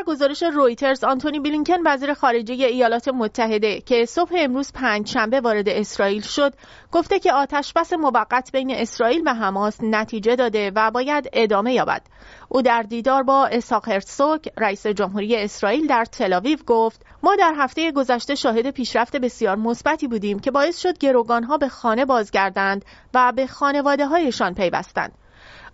بر گزارش رویترز آنتونی بلینکن وزیر خارجه ایالات متحده که صبح امروز پنج شنبه وارد اسرائیل شد گفته که آتش بس موقت بین اسرائیل و حماس نتیجه داده و باید ادامه یابد. او در دیدار با اساق هرتسوک رئیس جمهوری اسرائیل در تلاویو گفت ما در هفته گذشته شاهد پیشرفت بسیار مثبتی بودیم که باعث شد گروگانها به خانه بازگردند و به خانواده هایشان پیوستند.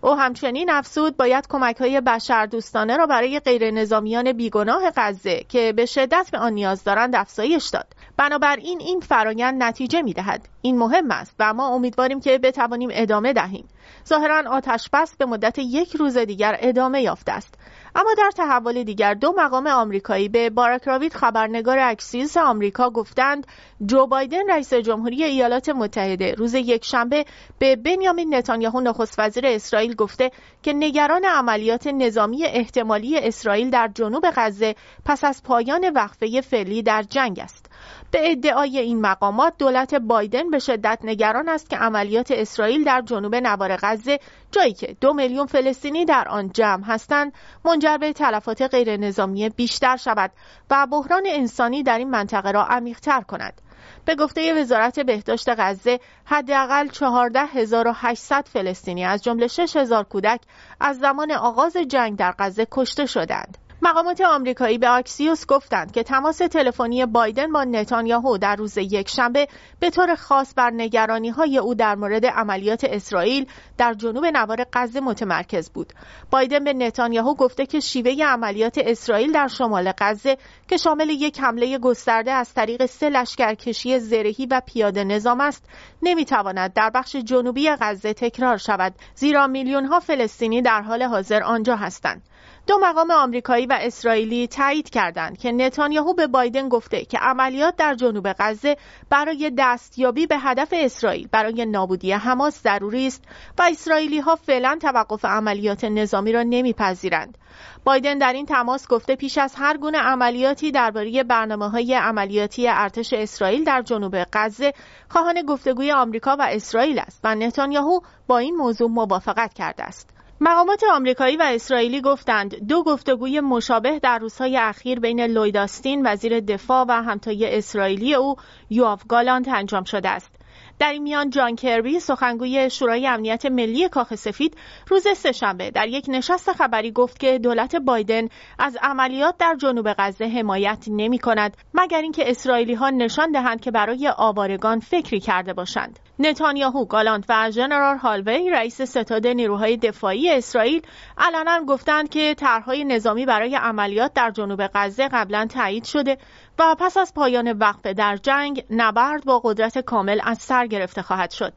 او همچنین افسود باید کمک های بشردوستانه را برای غیر نظامیان بیگناه غزه که به شدت به آن نیاز دارند افزایش داد. بنابراین این فرایند نتیجه می دهد این مهم است و ما امیدواریم که بتوانیم ادامه دهیم. ظاهرا آتش بس به مدت یک روز دیگر ادامه یافته است. اما در تحول دیگر دو مقام آمریکایی به باراک راوید خبرنگار اکسیوس آمریکا گفتند جو بایدن رئیس جمهوری ایالات متحده روز یکشنبه به بنیامین نتانیاهو نخست وزیر اسرائیل گفته که نگران عملیات نظامی احتمالی اسرائیل در جنوب غزه پس از پایان وقفه فعلی در جنگ است. به ادعای این مقامات دولت بایدن به شدت نگران است که عملیات اسرائیل در جنوب نوار غزه جایی که دو میلیون فلسطینی در آن جمع هستند منجر به تلفات غیر نظامی بیشتر شود و بحران انسانی در این منطقه را عمیقتر کند به گفته وزارت بهداشت غزه حداقل 14800 فلسطینی از جمله 6000 کودک از زمان آغاز جنگ در غزه کشته شدند. مقامات آمریکایی به آکسیوس گفتند که تماس تلفنی بایدن با نتانیاهو در روز یکشنبه به طور خاص بر نگرانی های او در مورد عملیات اسرائیل در جنوب نوار غزه متمرکز بود. بایدن به نتانیاهو گفته که شیوه عملیات اسرائیل در شمال غزه که شامل یک حمله گسترده از طریق سه لشکرکشی زرهی و پیاده نظام است، نمی‌تواند در بخش جنوبی غزه تکرار شود زیرا میلیون ها فلسطینی در حال حاضر آنجا هستند. دو مقام آمریکایی و اسرائیلی تایید کردند که نتانیاهو به بایدن گفته که عملیات در جنوب غزه برای دستیابی به هدف اسرائیل برای نابودی حماس ضروری است و اسرائیلی ها فعلا توقف عملیات نظامی را نمیپذیرند. بایدن در این تماس گفته پیش از هر گونه عملیاتی درباره برنامه های عملیاتی ارتش اسرائیل در جنوب غزه خواهان گفتگوی آمریکا و اسرائیل است و نتانیاهو با این موضوع موافقت کرده است. مقامات آمریکایی و اسرائیلی گفتند دو گفتگوی مشابه در روزهای اخیر بین لویداستین وزیر دفاع و همتای اسرائیلی او یواف گالانت انجام شده است. در این میان جان کربی سخنگوی شورای امنیت ملی کاخ سفید روز سهشنبه در یک نشست خبری گفت که دولت بایدن از عملیات در جنوب غزه حمایت نمی کند مگر اینکه اسرائیلی ها نشان دهند که برای آوارگان فکری کرده باشند نتانیاهو گالانت و ژنرال هالوی رئیس ستاد نیروهای دفاعی اسرائیل علنا گفتند که طرحهای نظامی برای عملیات در جنوب غزه قبلا تایید شده و پس از پایان وقفه در جنگ نبرد با قدرت کامل از سر گرفته خواهد شد.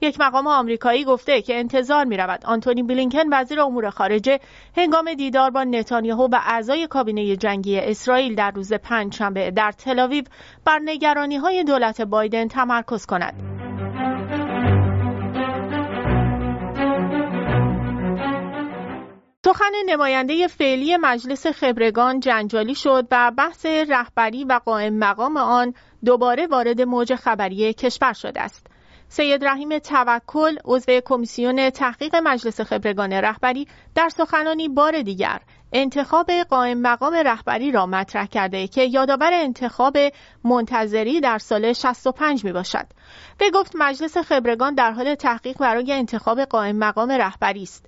یک مقام آمریکایی گفته که انتظار می رود آنتونی بلینکن وزیر امور خارجه هنگام دیدار با نتانیاهو و اعضای کابینه جنگی اسرائیل در روز پنجشنبه در تلاویو بر نگرانی های دولت بایدن تمرکز کند. سخن نماینده فعلی مجلس خبرگان جنجالی شد و بحث رهبری و قائم مقام آن دوباره وارد موج خبری کشور شده است. سید رحیم توکل عضو کمیسیون تحقیق مجلس خبرگان رهبری در سخنانی بار دیگر انتخاب قائم مقام رهبری را مطرح کرده که یادآور انتخاب منتظری در سال 65 می باشد. به گفت مجلس خبرگان در حال تحقیق برای انتخاب قائم مقام رهبری است.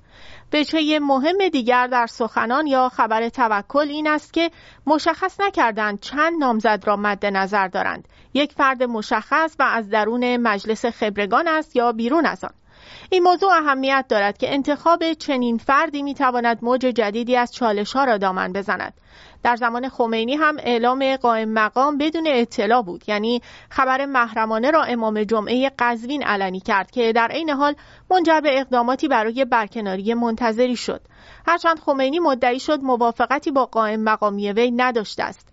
بچه مهم دیگر در سخنان یا خبر توکل این است که مشخص نکردند چند نامزد را مد نظر دارند. یک فرد مشخص و از درون مجلس خبرگان است یا بیرون از آن. این موضوع اهمیت دارد که انتخاب چنین فردی می‌تواند موج جدیدی از چالش ها را دامن بزند. در زمان خمینی هم اعلام قائم مقام بدون اطلاع بود. یعنی خبر محرمانه را امام جمعه قزوین علنی کرد که در عین حال منجر به اقداماتی برای برکناری منتظری شد. هرچند خمینی مدعی شد موافقتی با قائم مقامی وی نداشته است.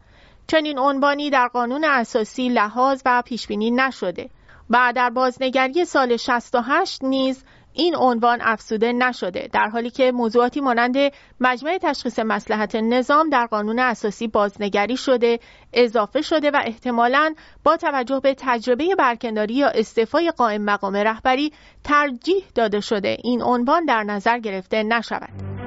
چنین عنوانی در قانون اساسی لحاظ و پیشبینی نشده. و در بازنگری سال 68 نیز این عنوان افسوده نشده در حالی که موضوعاتی مانند مجمع تشخیص مسلحت نظام در قانون اساسی بازنگری شده اضافه شده و احتمالاً با توجه به تجربه برکنداری یا استعفای قائم مقام رهبری ترجیح داده شده این عنوان در نظر گرفته نشود.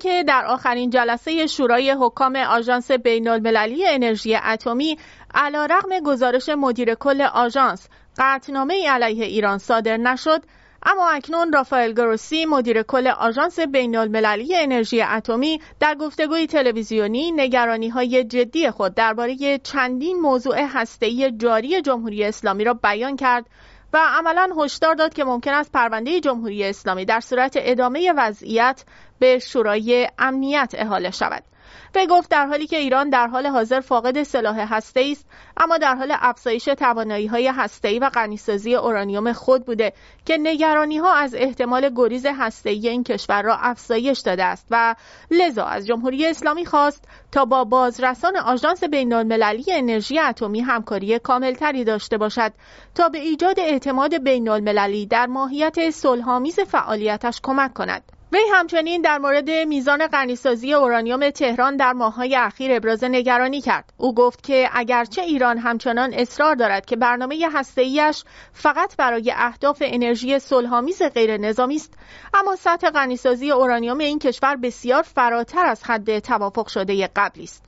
که در آخرین جلسه شورای حکام آژانس بین المللی انرژی اتمی علیرغم گزارش مدیر کل آژانس قطعنامه علیه ایران صادر نشد اما اکنون رافائل گروسی مدیر کل آژانس بین المللی انرژی اتمی در گفتگوی تلویزیونی نگرانی های جدی خود درباره چندین موضوع هسته‌ای جاری جمهوری اسلامی را بیان کرد و عملا هشدار داد که ممکن است پرونده جمهوری اسلامی در صورت ادامه وضعیت به شورای امنیت احاله شود. وی گفت در حالی که ایران در حال حاضر فاقد سلاح هسته است اما در حال افزایش توانایی های هسته و غنیسازی اورانیوم خود بوده که نگرانی ها از احتمال گریز هسته این کشور را افزایش داده است و لذا از جمهوری اسلامی خواست تا با بازرسان آژانس بین المللی انرژی اتمی همکاری کاملتری داشته باشد تا به ایجاد اعتماد بین المللی در ماهیت صلحآمیز فعالیتش کمک کند وی همچنین در مورد میزان غنیسازی اورانیوم تهران در ماههای اخیر ابراز نگرانی کرد. او گفت که اگرچه ایران همچنان اصرار دارد که برنامه هسته‌ایش فقط برای اهداف انرژی صلحآمیز غیر نظامی است، اما سطح غنیسازی اورانیوم این کشور بسیار فراتر از حد توافق شده قبلی است.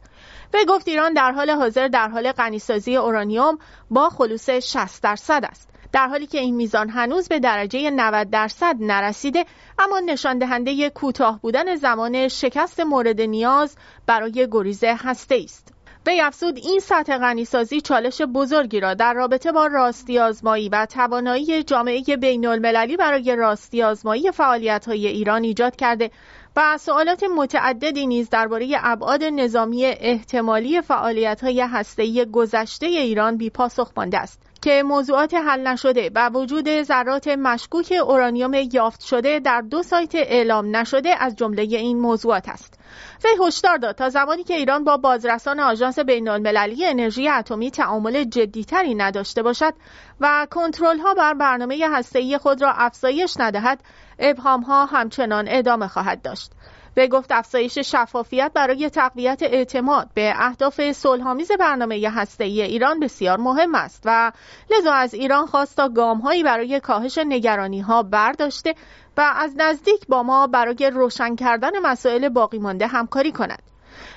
وی گفت ایران در حال حاضر در حال غنیسازی اورانیوم با خلوص 60 درصد است. در حالی که این میزان هنوز به درجه 90 درصد نرسیده اما نشان دهنده کوتاه بودن زمان شکست مورد نیاز برای گریز هسته است. وی افزود این سطح غنیسازی چالش بزرگی را در رابطه با راستی آزمایی و توانایی جامعه بین المللی برای راستی آزمایی فعالیت های ایران ایجاد کرده و سوالات متعددی نیز درباره ابعاد نظامی احتمالی فعالیت های هسته‌ای گذشته ایران بی پاسخ مانده است. که موضوعات حل نشده و وجود ذرات مشکوک اورانیوم یافت شده در دو سایت اعلام نشده از جمله این موضوعات است. وی هشدار داد تا زمانی که ایران با بازرسان آژانس بین‌المللی انرژی اتمی تعامل جدیتری نداشته باشد و کنترل ها بر برنامه هسته‌ای خود را افزایش ندهد، ابهام ها همچنان ادامه خواهد داشت. به گفت افزایش شفافیت برای تقویت اعتماد به اهداف صلحآمیز برنامه هسته‌ای ایران بسیار مهم است و لذا از ایران خواست تا گامهایی برای کاهش نگرانی ها برداشته و از نزدیک با ما برای روشن کردن مسائل باقی مانده همکاری کند.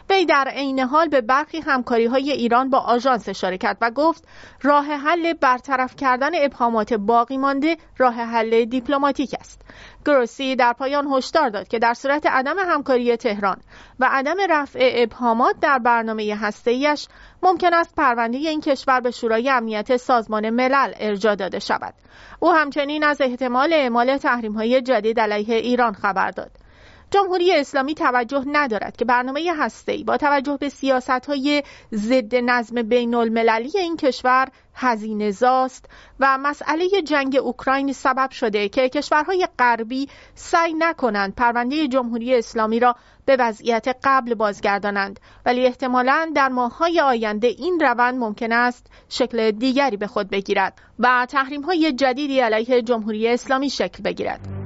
وی در عین حال به برخی همکاری های ایران با آژانس اشاره کرد و گفت راه حل برطرف کردن ابهامات باقی مانده راه حل دیپلماتیک است. گروسی در پایان هشدار داد که در صورت عدم همکاری تهران و عدم رفع ابهامات در برنامه هسته‌ایش ممکن است پرونده این کشور به شورای امنیت سازمان ملل ارجا داده شود. او همچنین از احتمال اعمال های جدید علیه ایران خبر داد. جمهوری اسلامی توجه ندارد که برنامه هسته‌ای با توجه به های ضد نظم بین المللی این کشور هزینه زاست و مسئله جنگ اوکراین سبب شده که کشورهای غربی سعی نکنند پرونده جمهوری اسلامی را به وضعیت قبل بازگردانند. ولی احتمالا در ماههای آینده این روند ممکن است شکل دیگری به خود بگیرد و تحریم های جدیدی علیه جمهوری اسلامی شکل بگیرد.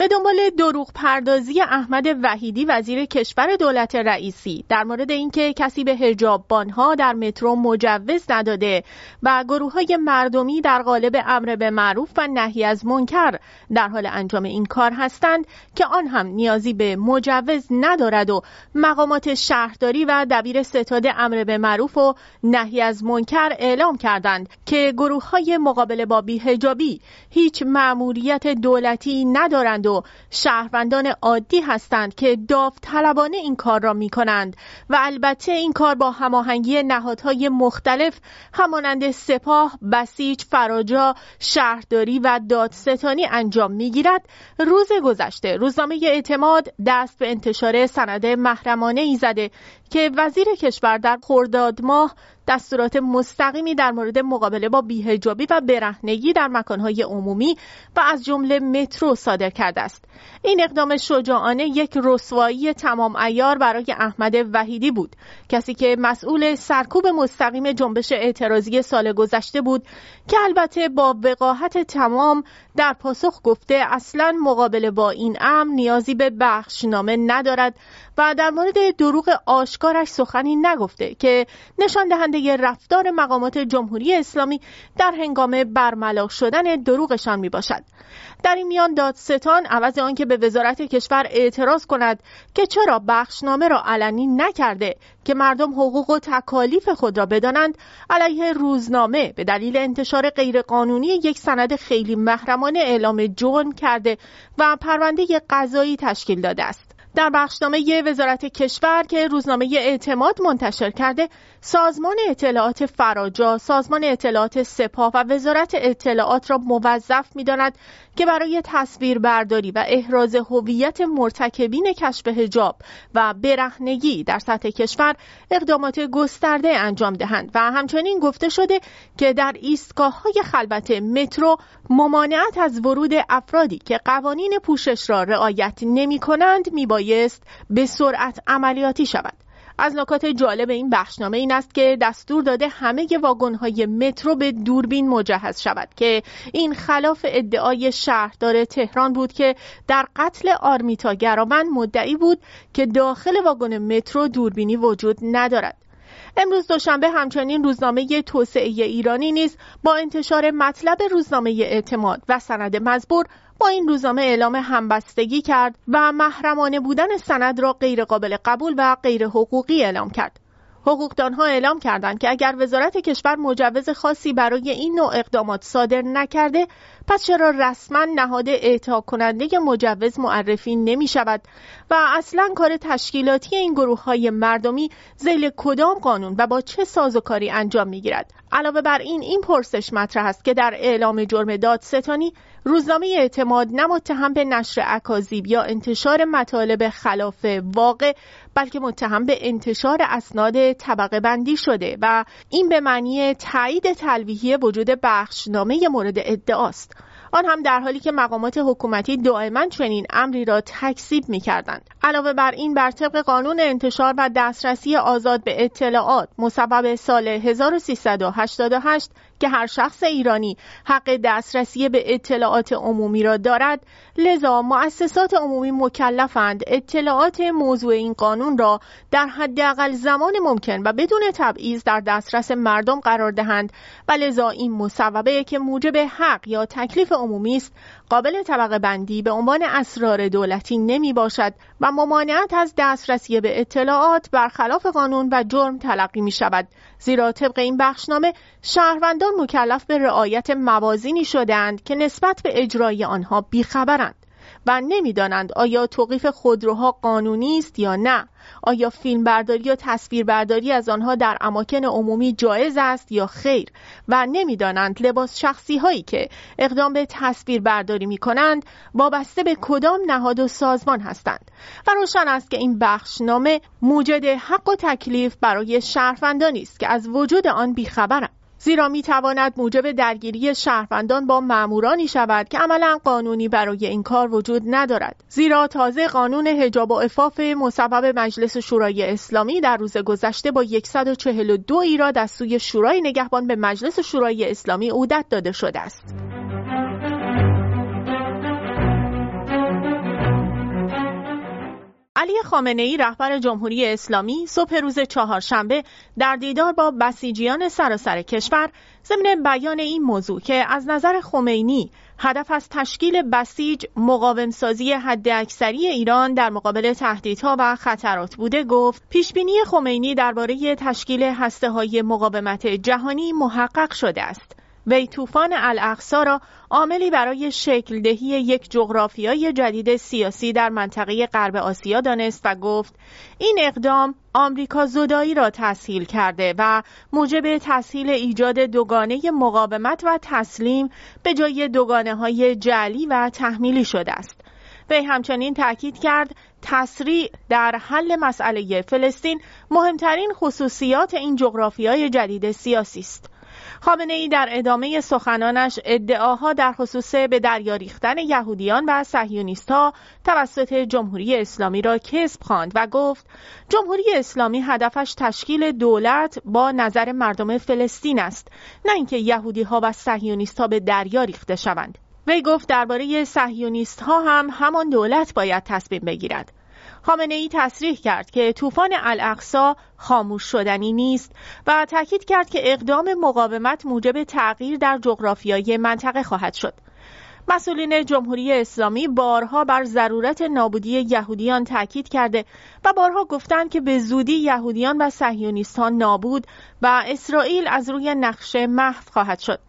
به دنبال دروغ پردازی احمد وحیدی وزیر کشور دولت رئیسی. در مورد اینکه کسی به هجاببانها در مترو مجوز نداده و گروه های مردمی در قالب امر به معروف و نهی از منکر در حال انجام این کار هستند که آن هم نیازی به مجوز ندارد و مقامات شهرداری و دبیر ستاد امر به معروف و نهی از منکر اعلام کردند که گروه های مقابله با بیهجابی هیچ مأموریت دولتی ندارند و شهروندان عادی هستند که داوطلبانه این کار را می کنند و البته این کار با هماهنگی نهادهای مختلف همانند سپاه، بسیج، فراجا، شهرداری و دادستانی انجام می گیرد روز گذشته روزنامه اعتماد دست به انتشار سند محرمانه ای زده که وزیر کشور در خرداد ماه دستورات مستقیمی در مورد مقابله با بیهجابی و برهنگی در مکانهای عمومی و از جمله مترو صادر کرده است. این اقدام شجاعانه یک رسوایی تمام ایار برای احمد وحیدی بود. کسی که مسئول سرکوب مستقیم جنبش اعتراضی سال گذشته بود که البته با وقاحت تمام در پاسخ گفته اصلا مقابله با این امر نیازی به بخشنامه ندارد و در مورد دروغ آشکارش سخنی نگفته که نشان کننده رفتار مقامات جمهوری اسلامی در هنگام برملا شدن دروغشان می باشد. در این میان دادستان عوض آنکه به وزارت کشور اعتراض کند که چرا بخشنامه را علنی نکرده که مردم حقوق و تکالیف خود را بدانند علیه روزنامه به دلیل انتشار غیرقانونی یک سند خیلی محرمانه اعلام جرم کرده و پرونده قضایی تشکیل داده است در بخشنامه وزارت کشور که روزنامه اعتماد منتشر کرده سازمان اطلاعات فراجا، سازمان اطلاعات سپاه و وزارت اطلاعات را موظف می‌داند که برای تصویربرداری و احراز هویت مرتکبین کشف هجاب و برهنگی در سطح کشور اقدامات گسترده انجام دهند و همچنین گفته شده که در ایستگاه های خلوت مترو ممانعت از ورود افرادی که قوانین پوشش را رعایت نمی کنند می بایست به سرعت عملیاتی شود. از نکات جالب این بخشنامه این است که دستور داده همه های مترو به دوربین مجهز شود که این خلاف ادعای شهردار تهران بود که در قتل آرمیتا گرامن مدعی بود که داخل واگن مترو دوربینی وجود ندارد. امروز دوشنبه همچنین روزنامه توسعه ایرانی نیز با انتشار مطلب روزنامه اعتماد و سند مزبور با این روزنامه اعلام همبستگی کرد و محرمانه بودن سند را غیرقابل قبول و غیر حقوقی اعلام کرد. حقوقدانها اعلام کردند که اگر وزارت کشور مجوز خاصی برای این نوع اقدامات صادر نکرده پس چرا رسما نهاد اعطا کننده مجوز معرفی نمی شود و اصلا کار تشکیلاتی این گروه های مردمی زیل کدام قانون و با چه سازوکاری انجام می گیرد علاوه بر این این پرسش مطرح است که در اعلام جرم دادستانی روزنامه اعتماد نه متهم به نشر اکاذیب یا انتشار مطالب خلاف واقع بلکه متهم به انتشار اسناد طبقه بندی شده و این به معنی تایید تلویحی وجود بخشنامه مورد ادعاست آن هم در حالی که مقامات حکومتی دائما چنین امری را تکذیب می کردند. علاوه بر این بر طبق قانون انتشار و دسترسی آزاد به اطلاعات مصوب سال 1388 که هر شخص ایرانی حق دسترسی به اطلاعات عمومی را دارد لذا مؤسسات عمومی مکلفند اطلاعات موضوع این قانون را در حداقل زمان ممکن و بدون تبعیض در دسترس مردم قرار دهند و لذا این مصوبه که موجب حق یا تکلیف عمومی است قابل طبقه بندی به عنوان اسرار دولتی نمی باشد و ممانعت از دسترسی به اطلاعات برخلاف قانون و جرم تلقی می شود. زیرا طبق این بخشنامه شهروندان مکلف به رعایت موازینی شدند که نسبت به اجرای آنها بیخبرند. و نمی‌دانند آیا توقیف خودروها قانونی است یا نه. آیا فیلم برداری یا تصویر برداری از آنها در اماکن عمومی جایز است یا خیر؟ و نمی‌دانند لباس شخصی هایی که اقدام به تصویر برداری می کنند وابسته به کدام نهاد و سازمان هستند. و روشن است که این بخشنامه موجد حق و تکلیف برای شهروندانی است که از وجود آن بیخبرند. زیرا می تواند موجب درگیری شهروندان با مامورانی شود که عملا قانونی برای این کار وجود ندارد. زیرا تازه قانون حجاب و عفاف مصوب مجلس شورای اسلامی در روز گذشته با 142 ایراد از سوی شورای نگهبان به مجلس شورای اسلامی عودت داده شده است. علی خامنه ای رهبر جمهوری اسلامی صبح روز چهارشنبه در دیدار با بسیجیان سراسر کشور ضمن بیان این موضوع که از نظر خمینی هدف از تشکیل بسیج مقاومسازی حد اکثری ایران در مقابل تهدیدها و خطرات بوده گفت پیشبینی خمینی درباره تشکیل هسته های مقاومت جهانی محقق شده است. وی طوفان الاقصا را عاملی برای شکل دهی یک جغرافیای جدید سیاسی در منطقه غرب آسیا دانست و گفت این اقدام آمریکا زدایی را تسهیل کرده و موجب تسهیل ایجاد دوگانه مقاومت و تسلیم به جای دوگانه های جعلی و تحمیلی شده است. وی همچنین تاکید کرد تسریع در حل مسئله فلسطین مهمترین خصوصیات این جغرافیای جدید سیاسی است. خامنه ای در ادامه سخنانش ادعاها در خصوص به دریا ریختن یهودیان و ها توسط جمهوری اسلامی را کسب خواند و گفت جمهوری اسلامی هدفش تشکیل دولت با نظر مردم فلسطین است نه اینکه یهودی ها و ها به دریا ریخته شوند. وی گفت درباره صهیونیست ها هم همان دولت باید تصمیم بگیرد. خامنه ای تصریح کرد که طوفان الاقصا خاموش شدنی نیست و تاکید کرد که اقدام مقاومت موجب تغییر در جغرافیای منطقه خواهد شد. مسئولین جمهوری اسلامی بارها بر ضرورت نابودی یهودیان تاکید کرده و بارها گفتند که به زودی یهودیان و صهیونیستان نابود و اسرائیل از روی نقشه محو خواهد شد.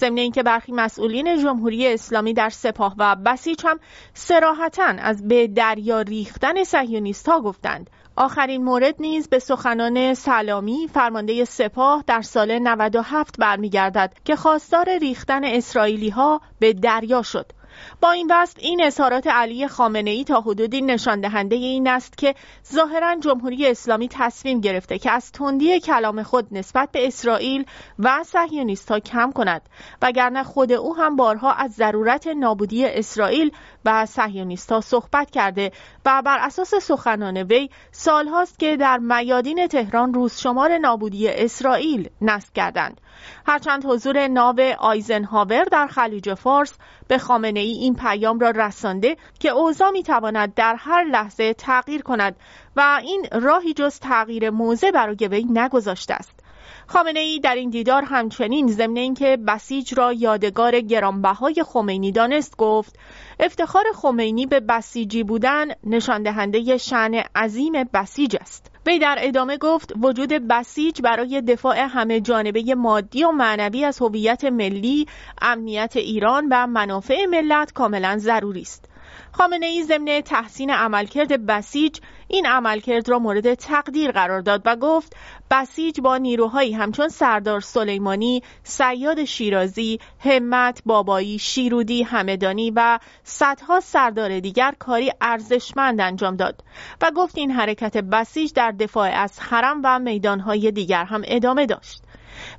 ضمن اینکه برخی مسئولین جمهوری اسلامی در سپاه و بسیج هم سراحتا از به دریا ریختن صهیونیست ها گفتند. آخرین مورد نیز به سخنان سلامی فرمانده سپاه در سال 97 برمیگردد که خواستار ریختن اسرائیلی ها به دریا شد. با این وصف این اظهارات علی خامنه ای تا حدودی نشان دهنده این است که ظاهرا جمهوری اسلامی تصمیم گرفته که از تندی کلام خود نسبت به اسرائیل و صهیونیست ها کم کند وگرنه خود او هم بارها از ضرورت نابودی اسرائیل و صهیونیست ها صحبت کرده و بر اساس سخنان وی سالهاست که در میادین تهران روز شمار نابودی اسرائیل نصب کردند. هرچند حضور ناو آیزنهاور در خلیج فارس به خامنه ای این پیام را رسانده که اوضاع می تواند در هر لحظه تغییر کند و این راهی جز تغییر موضع برای وی نگذاشته است. خامنه ای در این دیدار همچنین ضمن اینکه بسیج را یادگار گرانبهای خمینی دانست گفت افتخار خمینی به بسیجی بودن نشان دهنده شأن عظیم بسیج است وی در ادامه گفت وجود بسیج برای دفاع همه جانبه مادی و معنوی از هویت ملی، امنیت ایران و منافع ملت کاملا ضروری است. خامنه ای ضمن تحسین عملکرد بسیج این عملکرد را مورد تقدیر قرار داد و گفت بسیج با نیروهایی همچون سردار سلیمانی، سیاد شیرازی، همت، بابایی، شیرودی، همدانی و صدها سردار دیگر کاری ارزشمند انجام داد و گفت این حرکت بسیج در دفاع از حرم و میدانهای دیگر هم ادامه داشت.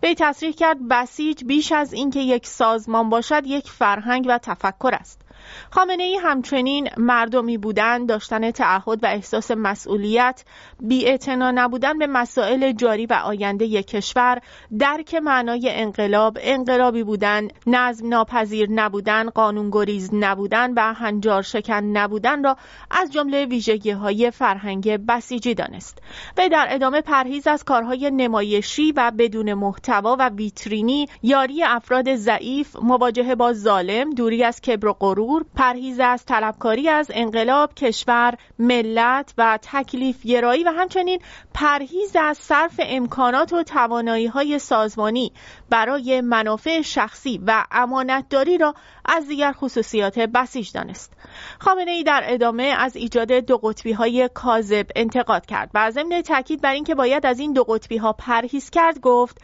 وی تصریح کرد بسیج بیش از اینکه یک سازمان باشد یک فرهنگ و تفکر است خامنه ای همچنین مردمی بودن داشتن تعهد و احساس مسئولیت بی نبودن به مسائل جاری و آینده کشور درک معنای انقلاب انقلابی بودن نظم ناپذیر نبودن قانونگریز نبودن و هنجار شکن نبودن را از جمله ویژگی های فرهنگ بسیجی دانست و در ادامه پرهیز از کارهای نمایشی و بدون محتوا و ویترینی یاری افراد ضعیف مواجهه با ظالم دوری از کبر و غرور پرهیز از طلبکاری از انقلاب کشور ملت و تکلیف گرایی و همچنین پرهیز از صرف امکانات و توانایی های سازمانی برای منافع شخصی و امانتداری را از دیگر خصوصیات بسیج دانست. خامنه ای در ادامه از ایجاد دو قطبی های کاذب انتقاد کرد و ضمن تاکید بر اینکه باید از این دو قطبی ها پرهیز کرد گفت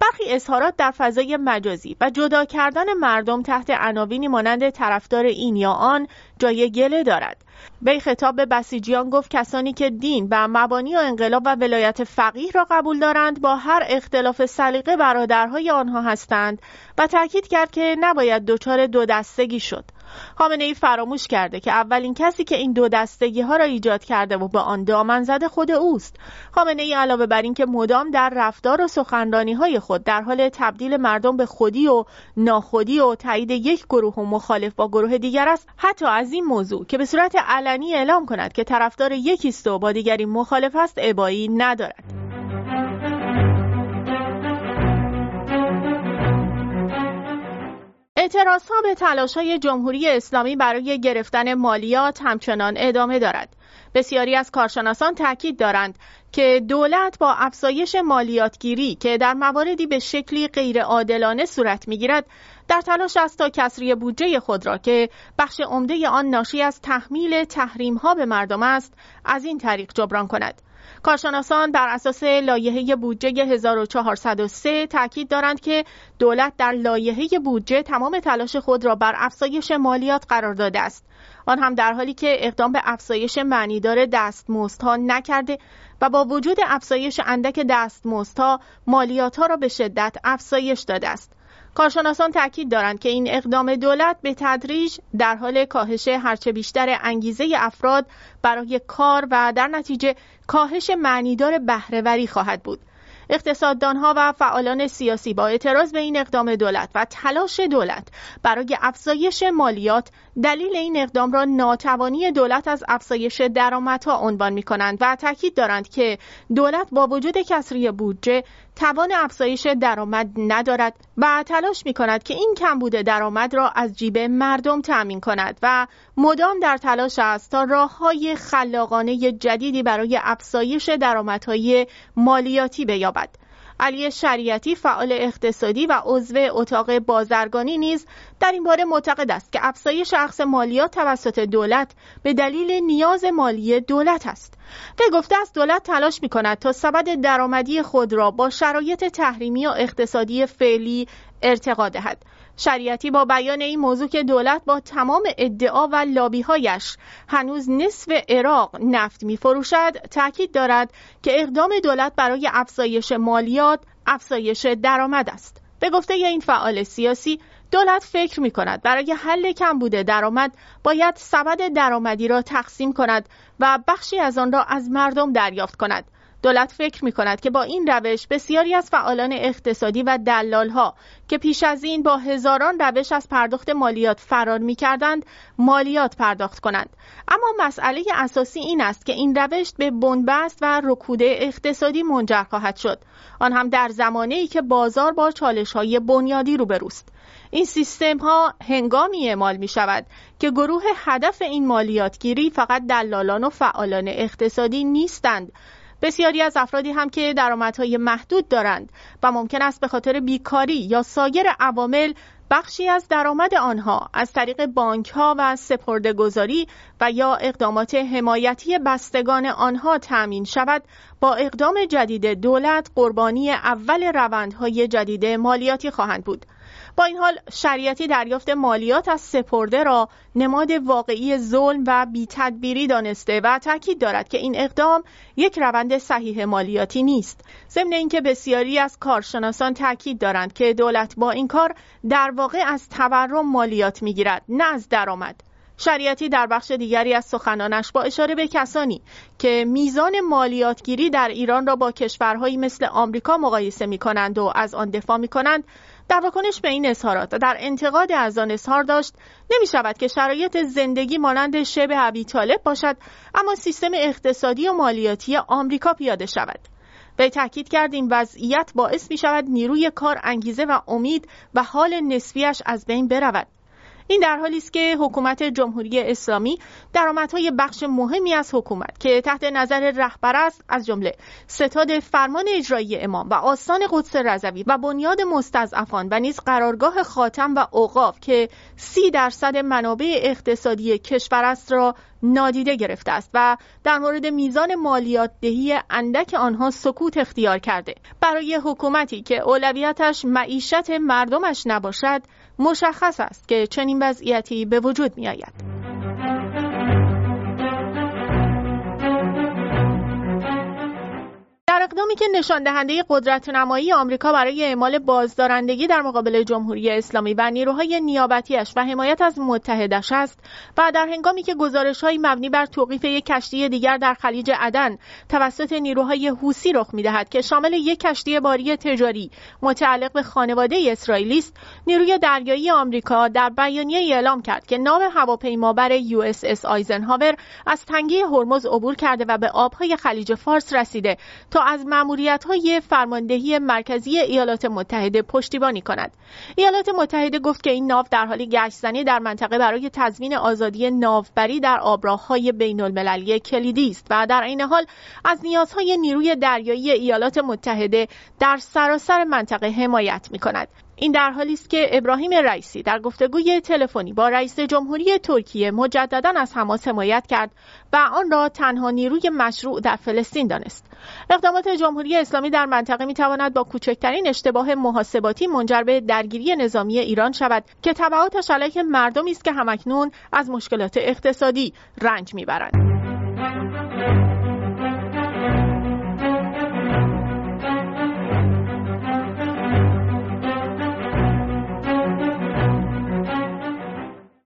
برخی اظهارات در فضای مجازی و جدا کردن مردم تحت عناوینی مانند طرفدار این یا آن جای گله دارد. وی خطاب به بسیجیان گفت کسانی که دین و مبانی و انقلاب و ولایت فقیه را قبول دارند با هر اختلاف سلیقه برادرهای آنها هستند و تاکید کرد که نباید دچار دو دستگی شد. خامنه ای فراموش کرده که اولین کسی که این دو دستگی ها را ایجاد کرده و به آن دامن زده خود اوست. خامنه ای علاوه بر اینکه مدام در رفتار و سخنرانی های خود در حال تبدیل مردم به خودی و ناخودی و تایید یک گروه و مخالف با گروه دیگر است حتی از این موضوع که به صورت علنی اعلام کند که طرفدار یکیست و با دیگری مخالف است ابایی ندارد. اعتراض ها به تلاش های جمهوری اسلامی برای گرفتن مالیات همچنان ادامه دارد. بسیاری از کارشناسان تاکید دارند که دولت با افزایش مالیاتگیری که در مواردی به شکلی غیرعادلانه صورت می‌گیرد در تلاش است تا کسری بودجه خود را که بخش عمده آن ناشی از تحمیل تحریم ها به مردم است از این طریق جبران کند. کارشناسان بر اساس لایحه بودجه 1403 تاکید دارند که دولت در لایحه بودجه تمام تلاش خود را بر افزایش مالیات قرار داده است آن هم در حالی که اقدام به افزایش معنیدار دستمزدها نکرده و با وجود افزایش اندک دستمزدها مالیات ها را به شدت افزایش داده است کارشناسان تاکید دارند که این اقدام دولت به تدریج در حال کاهش هرچه بیشتر انگیزه افراد برای کار و در نتیجه کاهش معنیدار بهرهوری خواهد بود. اقتصاددانها و فعالان سیاسی با اعتراض به این اقدام دولت و تلاش دولت برای افزایش مالیات دلیل این اقدام را ناتوانی دولت از افزایش درآمدها عنوان می کنند و تاکید دارند که دولت با وجود کسری بودجه توان افزایش درآمد ندارد و تلاش می کند که این کمبود درآمد را از جیب مردم تأمین کند و مدام در تلاش است تا راه های خلاقانه جدیدی برای افزایش درآمدهای مالیاتی بیابد. علی شریعتی فعال اقتصادی و عضو اتاق بازرگانی نیز در این باره معتقد است که افزایش اخذ مالیات توسط دولت به دلیل نیاز مالی دولت است. وی گفته است دولت تلاش می کند تا سبد درآمدی خود را با شرایط تحریمی و اقتصادی فعلی ارتقا دهد. شریعتی با بیان این موضوع که دولت با تمام ادعا و لابیهایش هنوز نصف عراق نفت می فروشد تاکید دارد که اقدام دولت برای افزایش مالیات افزایش درآمد است. به گفته این فعال سیاسی دولت فکر می کند برای حل بوده درآمد باید سبد درآمدی را تقسیم کند و بخشی از آن را از مردم دریافت کند. دولت فکر می کند که با این روش بسیاری از فعالان اقتصادی و ها که پیش از این با هزاران روش از پرداخت مالیات فرار می کردند مالیات پرداخت کنند. اما مسئله اساسی این است که این روش به بنبست و رکوده اقتصادی منجر خواهد شد. آن هم در زمانه ای که بازار با چالش های بنیادی روبروست این سیستم ها هنگامی اعمال می شود که گروه هدف این مالیاتگیری فقط دلالان و فعالان اقتصادی نیستند. بسیاری از افرادی هم که درآمدهای محدود دارند و ممکن است به خاطر بیکاری یا سایر عوامل بخشی از درآمد آنها از طریق بانک ها و سپرده گذاری و یا اقدامات حمایتی بستگان آنها تأمین شود با اقدام جدید دولت قربانی اول روندهای جدید مالیاتی خواهند بود. با این حال شریعتی دریافت مالیات از سپرده را نماد واقعی ظلم و بیتدبیری دانسته و تاکید دارد که این اقدام یک روند صحیح مالیاتی نیست. ضمن اینکه بسیاری از کارشناسان تاکید دارند که دولت با این کار در واقع از تورم مالیات می‌گیرد نه از درآمد. شریعتی در بخش دیگری از سخنانش با اشاره به کسانی که میزان مالیاتگیری در ایران را با کشورهایی مثل آمریکا مقایسه می کنند و از آن دفاع می کنند در واکنش به این اظهارات در انتقاد از آن اظهار داشت نمی شود که شرایط زندگی مانند شبه ابی طالب باشد اما سیستم اقتصادی و مالیاتی آمریکا پیاده شود. به تاکید کرد این وضعیت باعث می شود نیروی کار انگیزه و امید و حال نسبیش از بین برود. این در حالی است که حکومت جمهوری اسلامی درآمدهای بخش مهمی از حکومت که تحت نظر رهبر است از جمله ستاد فرمان اجرایی امام و آستان قدس رضوی و بنیاد مستضعفان و نیز قرارگاه خاتم و اوقاف که سی درصد منابع اقتصادی کشور است را نادیده گرفته است و در مورد میزان مالیات دهی اندک آنها سکوت اختیار کرده برای حکومتی که اولویتش معیشت مردمش نباشد مشخص است که چنین وضعیتی به وجود می آید. اقدامی که نشان دهنده قدرت نمایی آمریکا برای اعمال بازدارندگی در مقابل جمهوری اسلامی و نیروهای نیابتیش و حمایت از متحدش است و در هنگامی که گزارشهایی مبنی بر توقیف یک کشتی دیگر در خلیج عدن توسط نیروهای حوثی رخ می‌دهد که شامل یک کشتی باری تجاری متعلق به خانواده اسرائیلی است نیروی دریایی آمریکا در بیانیه اعلام کرد که ناو هواپیمابر USS آیزنهاور از تنگه هرمز عبور کرده و به آبهای خلیج فارس رسیده تا از مأموریت های فرماندهی مرکزی ایالات متحده پشتیبانی کند. ایالات متحده گفت که این ناو در حال گشتزنی در منطقه برای تضمین آزادی ناوبری در آبراههای بین المللی کلیدی است و در این حال از نیازهای نیروی دریایی ایالات متحده در سراسر منطقه حمایت می کند. این در حالی است که ابراهیم رئیسی در گفتگوی تلفنی با رئیس جمهوری ترکیه مجددا از حماس حمایت کرد و آن را تنها نیروی مشروع در فلسطین دانست. اقدامات جمهوری اسلامی در منطقه می تواند با کوچکترین اشتباه محاسباتی منجر به درگیری نظامی ایران شود که تبعاتش علیه مردمی است که همکنون از مشکلات اقتصادی رنج می‌برند.